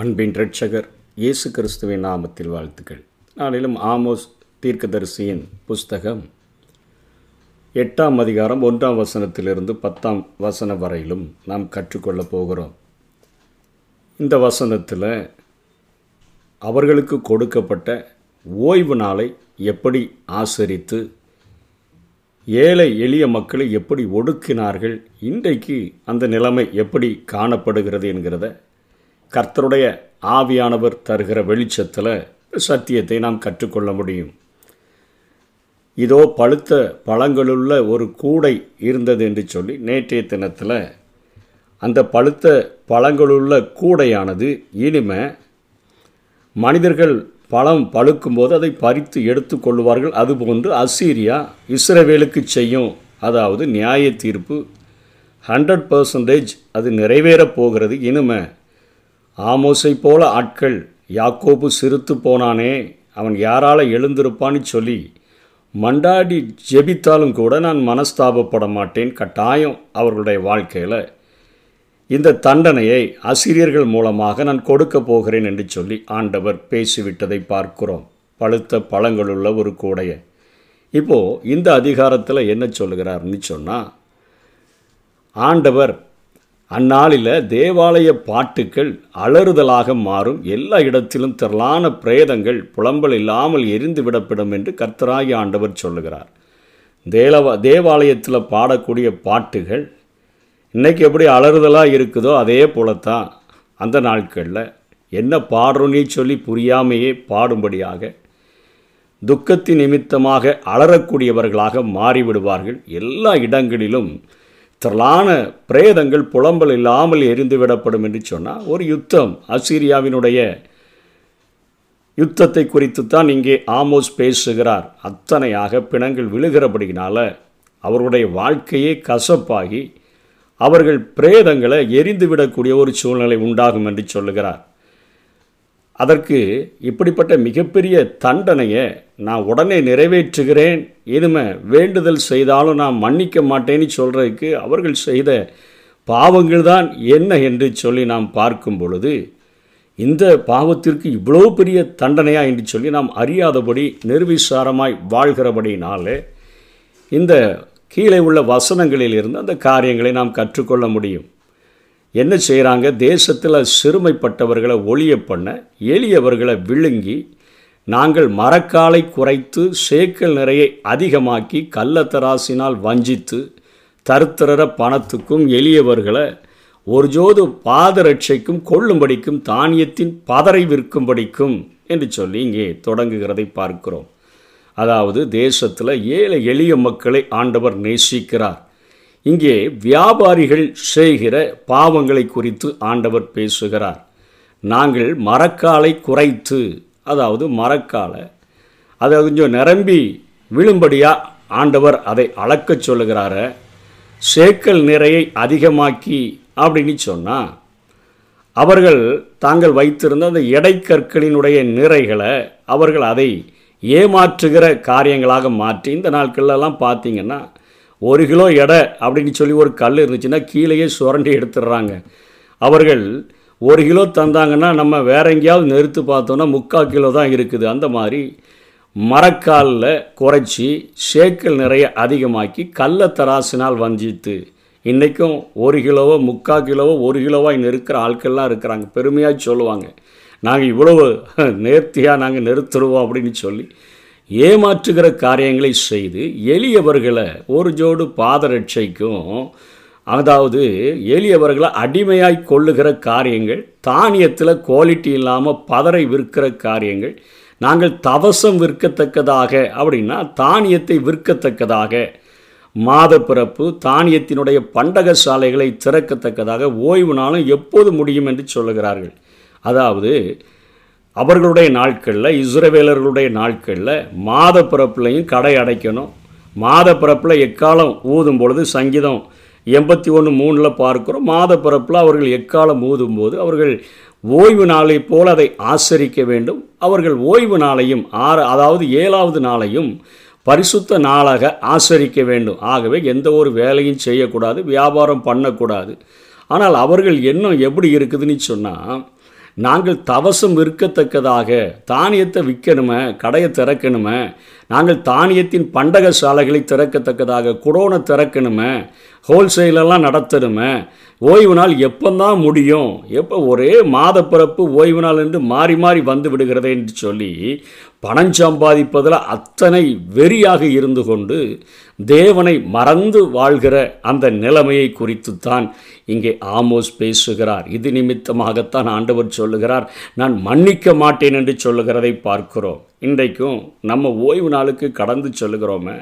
அன்பின் ரட்சகர் இயேசு கிறிஸ்துவின் நாமத்தில் வாழ்த்துக்கள். நாளிலும் ஆமோஸ் தீர்க்கதரிசியின் புஸ்தகம் எட்டாம் அதிகாரம் ஒன்றாம் வசனத்திலிருந்து பத்தாம் வசனம் வரையிலும் நாம் கற்றுக்கொள்ளப் போகிறோம். இந்த வசனத்தில் அவர்களுக்கு கொடுக்கப்பட்ட ஓய்வு நாளை எப்படி ஆசரித்து ஏழை எளிய மக்களை எப்படி ஒடுக்கினார்கள் இன்றைக்கு அந்த நிலைமை எப்படி காணப்படுகிறது என்கிறத கர்த்தருடைய ஆவியானவர் தருகிற வெளிச்சத்தில் சத்தியத்தை நாம் கற்றுக்கொள்ள முடியும். இதோ பழுத்த பழங்களுள்ள ஒரு கூடை இருந்தது என்று சொல்லி நேற்றைய தினத்தில் அந்த பழுத்த பழங்களுள்ள கூடையானது இனிமே மனிதர்கள் பழம் பழுக்கும்போது அதை பறித்து எடுத்து கொள்வார்கள் அதுபோன்று அசீரியா இஸ்ரவேலுக்கு செய்யும் அதாவது நியாய தீர்ப்பு ஹண்ட்ரட் பர்சன்டேஜ் அது நிறைவேறப் போகிறது. இனிமே ஆமோசை போல ஆட்கள். யாக்கோபு சிரித்து போனானே அவன் யாரால எழுந்திருப்பான்னு சொல்லி மண்டாடி ஜெபித்தாலும் கூட நான் மனஸ்தாபப்பட மாட்டேன் கட்டாயம் அவர்களுடைய வாழ்க்கையில். இந்த தண்டனையை ஆசிரியர்கள் மூலமாக நான் கொடுக்க போகிறேன் என்று சொல்லி ஆண்டவர் பேசிவிட்டதை பார்க்கிறோம். பழுத்த பழங்களுள்ள ஒரு கூடைய. இப்போது இந்த அதிகாரத்தில் என்ன சொல்கிறார்னு சொன்னால் ஆண்டவர் அந்நாளில் தேவாலய பாட்டுக்கள் அலறுதலாக மாறும். எல்லா இடத்திலும் திரளான பிரேதங்கள் புலம்பல் இல்லாமல் எரிந்து விடப்படும் என்று கர்த்தராகி ஆண்டவர் சொல்லுகிறார். தேலவா தேவாலயத்தில் பாடக்கூடிய பாட்டுகள் இன்றைக்கி எப்படி அலறுதலாக இருக்குதோ அதே போலத்தான் அந்த நாட்களில் என்ன பாடுறோன்னே சொல்லி புரியாமையே பாடும்படியாக துக்கத்தின் நிமித்தமாக அலறக்கூடியவர்களாக மாறிவிடுவார்கள். எல்லா இடங்களிலும் திரளான பிரேதங்கள் புலம்பல் இல்லாமல் எரிந்து விடப்படும் என்று சொன்னால் ஒரு யுத்தம் அசீரியாவினுடைய யுத்தத்தை குறித்து தான் இங்கே ஆமோஸ் பேசுகிறார். அத்தனையாக பிணங்கள் விழுகிறபடியினால் அவருடைய வாழ்க்கையே கசப்பாகி அவர்கள் பிரேதங்களை எரிந்துவிடக்கூடிய ஒரு சூழ்நிலை உண்டாகும் என்று சொல்லுகிறார். அதற்கு இப்படிப்பட்ட மிகப்பெரிய தண்டனையை நான் உடனே நிறைவேற்றுகிறேன். எதுமே வேண்டுதல் செய்தாலும் நான் மன்னிக்க மாட்டேன்னு சொல்கிறதுக்கு அவர்கள் செய்த பாவங்கள் தான் என்ன என்று சொல்லி நாம் பார்க்கும் பொழுது இந்த பாவத்திற்கு இவ்வளோ பெரிய தண்டனையா என்று சொல்லி நாம் அறியாதபடி நிர்விசாரமாய் வாழ்கிறபடினாலே இந்த கீழே உள்ள வசனங்களில் இருந்து அந்த காரியங்களை நாம் கற்றுக்கொள்ள முடியும். என்ன செய்கிறாங்க தேசத்தில் சிறுமைப்பட்டவர்களை ஒளிய பண்ண எளியவர்களை விழுங்கி நாங்கள் மரக்காலை குறைத்து சேக்கல் நிறைய அதிகமாக்கி கள்ளத்தராசினால் வஞ்சித்து தருத்திரர பணத்துக்கும் எளியவர்களை ஒரு ஜோது பாதரட்சைக்கும் கொள்ளும்படிக்கும் தானியத்தின் பதரை விற்கும்படிக்கும் என்று சொல்லி இங்கே தொடங்குகிறதை பார்க்கிறோம். அதாவது தேசத்தில் ஏழை எளிய மக்களை ஆண்டவர் நேசிக்கிறார். இங்கே வியாபாரிகள் செய்கிற பாவங்களை குறித்து ஆண்டவர் பேசுகிறார். நாங்கள் மரக்காலை குறைத்து அதாவது மரக்காலை அதை கொஞ்சம் நிரம்பி விழும்படியாக ஆண்டவர் அதை அளக்கச் சொல்லுகிறார சேக்கல் நிறையை அதிகமாக்கி அப்படின்னு சொன்னால் அவர்கள் தாங்கள் வைத்திருந்த அந்த எடைக்கற்களினுடைய நிறைகளை அவர்கள் அதை ஏமாற்றுகிற காரியங்களாக மாற்றி இந்த நாட்களெல்லாம் பார்த்தீங்கன்னா ஒரு கிலோ எடை அப்படின்னு சொல்லி ஒரு கல் இருந்துச்சுன்னா கீழேயே சுரண்டி எடுத்துடுறாங்க. அவர்கள் ஒரு கிலோ தந்தாங்கன்னா நம்ம வேற எங்கேயாவது நிறுத்து பார்த்தோன்னா முக்கால் கிலோ தான் இருக்குது. அந்த மாதிரி மரக்காலில் குறைச்சி சேக்கல் நிறைய அதிகமாக்கி கள்ள தராசினால் வஞ்சித்து இன்றைக்கும் ஒரு கிலோவோ முக்கால் கிலோவோ ஒரு கிலோவாக நிறுக்கிற ஆட்கள்லாம் இருக்கிறாங்க. பெருமையாக சொல்லுவாங்க. நாங்கள் இவ்வளவு நேர்த்தியாக நாங்கள் நிறுத்துருவோம் அப்படின்னு சொல்லி ஏமாற்றுகிற காரியங்களை செய்து எளியவர்களை ஒரு ஜோடு பாதரட்சைக்கும் அதாவது எளியவர்களை அடிமையாய் கொள்ளுகிற காரியங்கள் தானியத்தில் குவாலிட்டி இல்லாமல் பதறை விற்கிற காரியங்கள் நாங்கள் தவசம் விற்கத்தக்கதாக அப்படின்னா தானியத்தை விற்கத்தக்கதாக மாத பிறப்பு தானியத்தினுடைய பண்டக சாலைகளை திறக்கத்தக்கதாக ஓய்வு நாளும் எப்போது முடியும் என்று சொல்லுகிறார்கள். அதாவது அவர்களுடைய நாட்களில் இஸ்ரவேலர்களுடைய நாட்களில் மாத பிறப்புலையும் கடை அடைக்கணும். மாத பிறப்பில் எக்காலம் ஊதும் பொழுது சங்கீதம் எண்பத்தி ஒன்று மூணில் பார்க்குறோம். மாத பிறப்பில் அவர்கள் எக்காலம் ஊதும்போது அவர்கள் ஓய்வு நாளை போல் அதை ஆசரிக்க வேண்டும். அவர்கள் ஓய்வு நாளையும் ஆறு அதாவது ஏழாவது நாளையும் பரிசுத்த நாளாக ஆசரிக்க வேண்டும். ஆகவே எந்த ஒரு வேலையும் செய்யக்கூடாது வியாபாரம் பண்ணக்கூடாது. ஆனால் அவர்கள் எண்ணம் எப்படி இருக்குதுன்னு சொன்னால் நாங்கள் தவசம் விற்கத்தக்கதாக தானியத்தை விற்கணுமே கடையை திறக்கணுமே நாங்கள் தானியத்தின் பண்டக சாலைகளை திறக்கத்தக்கதாக குடோனை திறக்கணுமே ஹோல்சேலெல்லாம் நடத்தணுமே ஓய்வு நாள் எப்போந்தான் முடியும்? எப்போ ஒரே மாதப்பிறப்பு ஓய்வு நாள் என்று மாறி மாறி வந்து விடுகிறதே என்று சொல்லி பணம் சம்பாதிப்பதில் அத்தனை வெறியாக இருந்து கொண்டு தேவனை மறந்து வாழ்கிற அந்த நிலைமையை குறித்துத்தான் இங்கே ஆமோஸ் பேசுகிறார். இது நிமித்தமாகத்தான் ஆண்டவர் சொல்லுகிறார். நான் மன்னிக்க மாட்டேன் என்று சொல்லுகிறதை பார்க்கிறோம். இன்றைக்கும் நம்ம ஓய்வு நாளுக்கு கடந்து சொல்லுகிறோமே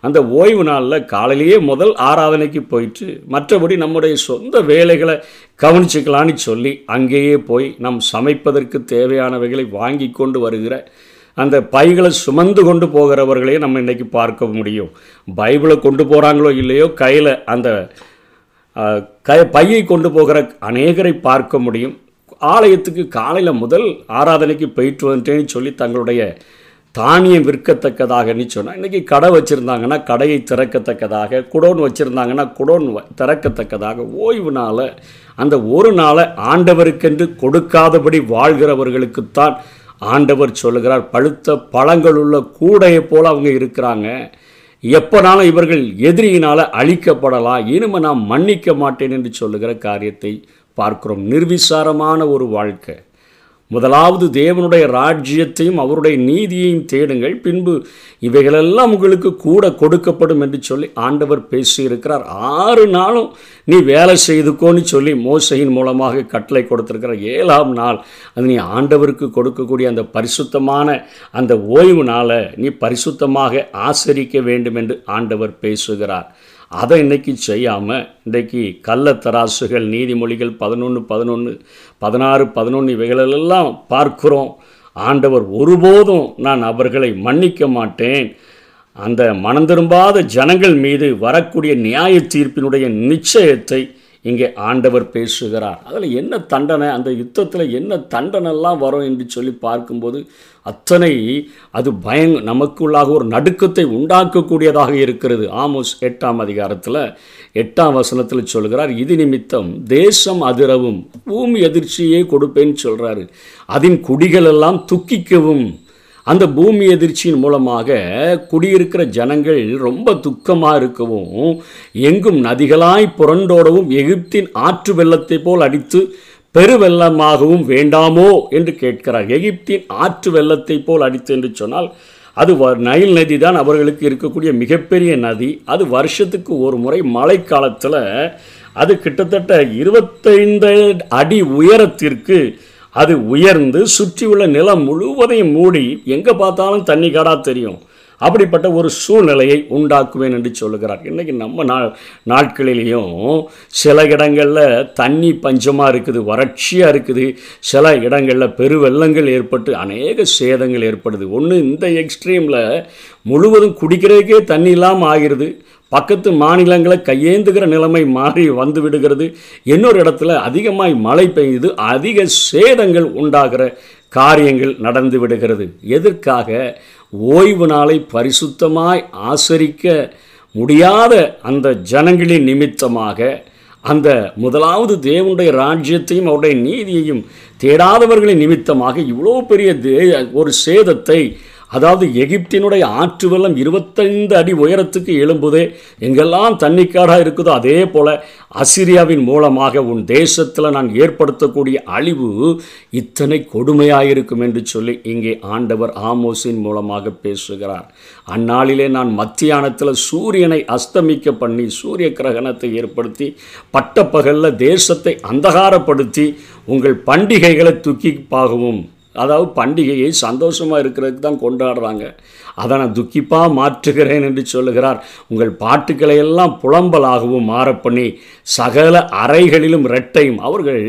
அந்த ஓய்வு நாளில் காலையிலேயே முதல் ஆராதனைக்கு போயிட்டு மற்றபடி நம்முடைய சொந்த வேலைகளை கவனிச்சுக்கலான்னு சொல்லி அங்கேயே போய் நம் சமைப்பதற்கு தேவையானவைகளை வாங்கி கொண்டு வருகிற அந்த பைகளை சுமந்து கொண்டு போகிறவர்களையும் நம்ம இன்றைக்கி பார்க்க முடியும். பைபிளை கொண்டு போகிறாங்களோ இல்லையோ கையில் அந்த க பையை கொண்டு போகிற அநேகரை பார்க்க முடியும். ஆலயத்துக்கு காலையில் முதல் ஆராதனைக்கு போயிட்டு வந்துட்டேன்னு சொல்லி தங்களுடைய தானியம் விற்கத்தக்கதாகன்னு சொன்னால் இன்றைக்கி கடை வச்சுருந்தாங்கன்னா கடையை திறக்கத்தக்கதாக குடோன் வச்சுருந்தாங்கன்னா குடோன் வ- திறக்கத்தக்கதாக ஓய்வு நாளை அந்த ஒரு நாளை ஆண்டவருக்கென்று கொடுக்காதபடி வாழ்கிறவர்களுக்குத்தான் ஆண்டவர் சொல்லுகிறார். பழுத்த பழங்கள் உள்ள கூடையை போல் அவங்க இருக்கிறாங்க. எப்போனாலும் இவர்கள் எதிரியினால் அழிக்கப்படலாம் இனிமே நான் மன்னிக்க மாட்டேன் என்று சொல்லுகிற காரியத்தை பார்க்கிறோம். நிர்விசாரமான ஒரு வாழ்க்கை. முதலாவது தேவனுடைய ராஜ்யத்தையும் அவருடைய நீதியையும் தேடுங்கள். பின்பு இவைகளெல்லாம் உங்களுக்கு கூட கொடுக்கப்படும் என்று சொல்லி ஆண்டவர் பேசியிருக்கிறார். ஆறு நாளும் நீ வேலை செய்துக்கோன்னு சொல்லி மோசையின் மூலமாக கட்டளை கொடுத்துருக்கிறார். ஏழாம் நாள் அது நீ ஆண்டவருக்கு கொடுக்கக்கூடிய அந்த பரிசுத்தமான அந்த ஓய்வு நாளை நீ பரிசுத்தமாக ஆசரிக்க வேண்டும் என்று ஆண்டவர் பேசுகிறார். அதை இன்னைக்கு செய்யாமல் இன்றைக்கு கள்ளத்தராசுகள் நீதிமொழிகள் பதினொன்று பதினொன்று பதினாறு பதினொன்று இவைகளெல்லாம் பார்க்கிறோம். ஆண்டவர் ஒருபோதும் நான் அவர்களை மன்னிக்க மாட்டேன். அந்த மனம் திரும்பாத ஜனங்கள் மீது வரக்கூடிய நியாய தீர்ப்பினுடைய நிச்சயத்தை இங்கே ஆண்டவர் பேசுகிறார். அதில் என்ன தண்டனை? அந்த யுத்தத்தில் என்ன தண்டனைலாம் வரும் என்று சொல்லி பார்க்கும்போது அத்தனை அது பயங் நமக்குள்ளாக ஒரு நடுக்கத்தை உண்டாக்கக்கூடியதாக இருக்கிறது. ஆமோஸ் எட்டாம் அதிகாரத்தில் எட்டாம் வசனத்தில் சொல்கிறார் இது நிமித்தம் தேசம் அதிரவும் பூமி எதிர்ச்சியே கொடுப்பேன்னு சொல்கிறாரு அதன் குடிகள் எல்லாம் துக்கிக்கவும் அந்த பூமி எதிர்ச்சியின் மூலமாக குடியிருக்கிற ஜனங்கள் ரொம்ப துக்கமாக இருக்கவும் எங்கும் நதிகளாய் புரண்டோடவும் எகிப்தின் ஆற்று வெள்ளத்தை போல் அடித்து பெருவெள்ளமாகவும் வேண்டாமோ என்று கேட்கிறார். எகிப்தின் ஆற்று வெள்ளத்தை போல் அடித்து என்று சொன்னால் அது வ- நைல் நதி தான் அவர்களுக்கு இருக்கக்கூடிய மிகப்பெரிய நதி. அது வருஷத்துக்கு ஒரு முறை மழைக்காலத்தில் அது கிட்டத்தட்ட இருபத்தைந்து அடி உயரத்திற்கு அது உயர்ந்து சுற்றியுள்ள நிலம் முழுவதையும் மூடி எங்கே பார்த்தாலும் தண்ணி காடாக தெரியும். அப்படிப்பட்ட ஒரு சூழ்நிலையை உண்டாக்குவேன் என்று சொல்லுகிறார். இன்றைக்கி நம்ம நா நாட்களிலேயும் சில இடங்களில் தண்ணி பஞ்சமாக இருக்குது வறட்சியாக இருக்குது. சில இடங்களில் பெருவெள்ளங்கள் ஏற்பட்டு அநேக சேதங்கள் ஏற்படுது. ஒன்று இந்த எக்ஸ்ட்ரீமில் முழுவதும் குடிக்கிறதுக்கே தண்ணி இல்லாமல் ஆகிருது. பக்கத்து மாநிலங்களை கையேந்துகிற நிலைமை மாறி வந்து விடுகிறது. இன்னொரு இடத்துல அதிகமாய் மழை பெய்யுது அதிக சேதங்கள் உண்டாகிற காரியங்கள் நடந்து விடுகிறது. எதற்காக? ஓய்வு நாளை பரிசுத்தமாய் ஆசரிக்க முடியாத அந்த ஜனங்களின் நிமித்தமாக அந்த முதலாவது தேவனுடைய ராஜ்யத்தையும் அவருடைய நீதியையும் தேடாதவர்களின் நிமித்தமாக இவ்வளோ பெரிய தே ஒரு சேதத்தை அதாவது எகிப்தினுடைய ஆற்று வெள்ளம் இருபத்தைந்து அடி உயரத்துக்கு எழும்புதே எங்கெல்லாம் தண்ணிக்காடாக இருக்குதோ அதே போல் அசிரியாவின் மூலமாக உன் தேசத்தில் நான் ஏற்படுத்தக்கூடிய அழிவு இத்தனை கொடுமையாயிருக்கும் என்று சொல்லி இங்கே ஆண்டவர் ஆமோஸின் மூலமாக பேசுகிறார். அந்நாளிலே நான் மத்தியானத்தில் சூரியனை அஸ்தமிக்க பண்ணி சூரிய கிரகணத்தை ஏற்படுத்தி பட்டப்பகலில் தேசத்தை அந்தகாரப்படுத்தி உங்கள் பண்டிகைகளை தூக்கி பாகவும். அதாவது பண்டிகையை சந்தோஷமாக இருக்கிறதுக்கு தான் கொண்டாடுறாங்க. அதை நான் துக்கிப்பாக மாற்றுகிறேன் என்று சொல்லுகிறார். உங்கள் பாட்டுக்களை எல்லாம் புலம்பலாகவும் மாற பண்ணி சகல அறைகளிலும் ரெட்டையும் அவர்கள்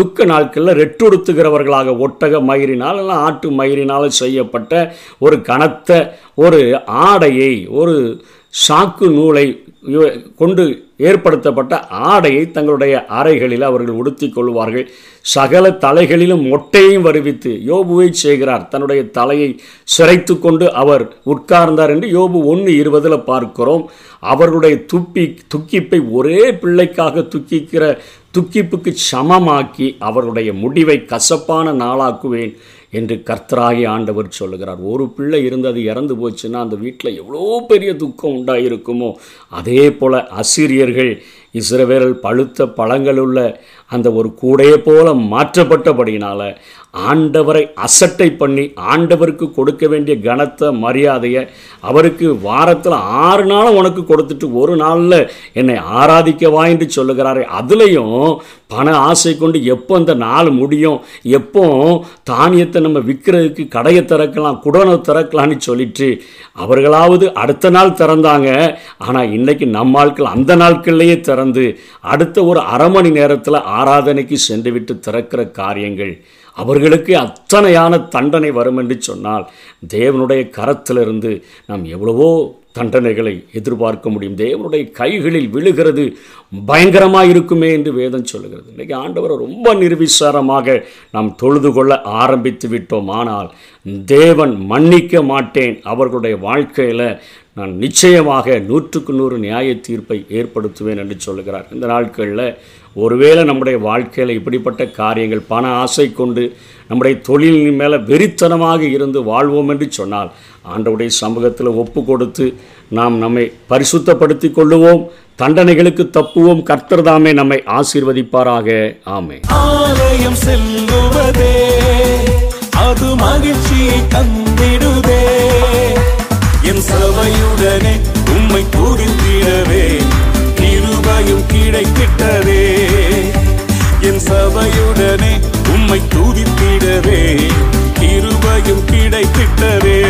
துக்க நாட்களில் ரெட்டுடுத்துகிறவர்களாக ஒட்டக மயிரினால் இல்லை ஆட்டு மயிரினால் செய்யப்பட்ட ஒரு கனத்த ஒரு ஆடையை ஒரு சாக்கு நூலை கொண்டு ஏற்படுத்தப்பட்ட ஆடையை தங்களுடைய அறைகளில் அவர்கள் உடுத்தி கொள்வார்கள். சகல தலைகளிலும் மொட்டையும் வருவித்து யோபுவை செய்கிறார். தன்னுடைய தலையை சிரைத்து கொண்டு அவர் உட்கார்ந்தார் என்று யோபு ஒன்று இருபதில் பார்க்கிறோம். அவர்களுடைய துப்பி துக்கிப்பை ஒரே பிள்ளைக்காக துக்கிக்கிற துக்கிப்புக்கு சமமாக்கி அவருடைய முடிவை கசப்பான நாளாக்குவேன் என்று கர்த்தராகி ஆண்டவர் சொல்லுகிறார். ஒரு பிள்ளை இருந்து அது இறந்து போச்சுன்னா அந்த வீட்டில் எவ்வளோ பெரிய துக்கம் உண்டாயிருக்குமோ. அதே போல் அசிரியர்கள் இஸ்ரவேல் பழுத்த பழங்களுள்ள அந்த ஒரு கூடையை போல மாற்றப்பட்டபடியினால ஆண்டவரை அசட்டை பண்ணி ஆண்டவருக்கு கொடுக்க வேண்டிய கனத்தை மரியாதையை அவருக்கு வாரத்தில் ஆறு நாளும் உனக்கு கொடுத்துட்டு ஒரு நாளில் என்னை ஆராதிக்கவா என்று சொல்லுகிறாரே. அதுலேயும் பண ஆசை கொண்டு எப்போ அந்த நாள் முடியும் எப்போ தானியத்தை நம்ம விற்கிறதுக்கு கடையை திறக்கலாம் குடனை திறக்கலான்னு சொல்லிட்டு அவர்களாவது அடுத்த நாள் திறந்தாங்க. ஆனால் இன்றைக்கி நம்ம ஆட்கள் அந்த நாட்கள்லேயே திறந்து அடுத்த ஒரு அரை மணி நேரத்தில் ஆராதனைக்கு சென்று விட்டு திறக்கிற காரியங்கள். அவர்களுக்கு அத்தனையான தண்டனை வரும் என்று சொன்னால் தேவனுடைய கரத்திலிருந்து நாம் எவ்வளவோ தண்டனைகளை எதிர்பார்க்க முடியும். தேவனுடைய கைகளில் விழுகிறது. பயங்கரமாக இருக்குமே என்று வேதம் சொல்லுகிறது. இன்றைக்கி ஆண்டவரை ரொம்ப நிர்விசாரமாக நாம் தொழுது கொள்ள ஆரம்பித்து விட்டோம். ஆனால் தேவன் மன்னிக்க மாட்டேன். அவர்களுடைய வாழ்க்கையில் நான் நிச்சயமாக நூற்றுக்கு நூறு நியாய தீர்ப்பை ஏற்படுத்துவேன் என்று சொல்லுகிறார். இந்த நாட்களில் ஒருவேளை நம்முடைய வாழ்க்கையில் இப்படிப்பட்ட காரியங்கள் பண ஆசை கொண்டு நம்முடைய தொழிலின் மேலே வெறித்தனமாக இருந்து வாழ்வோம் என்று சொன்னால் ஆண்டவுடைய சமூகத்தில் ஒப்பு கொடுத்து நாம் நம்மை பரிசுத்தப்படுத்தி கொள்ளுவோம். தண்டனைகளுக்கு தப்புவோம். கர்த்தர்தாமே நம்மை ஆசீர்வதிப்பாராக. ஆமை ஆலயம் செல்லுவதே அது மகிழ்ச்சியை தந்திடுதே. என் சபையுடனே உம்மை புகுத்திடவே கிருபையும் கிடைக்கிட்டதே என் சபையுடனே உம்மை துதித்து கிடைத்திடவே கிருபையும் கிடைத்திட்டவே.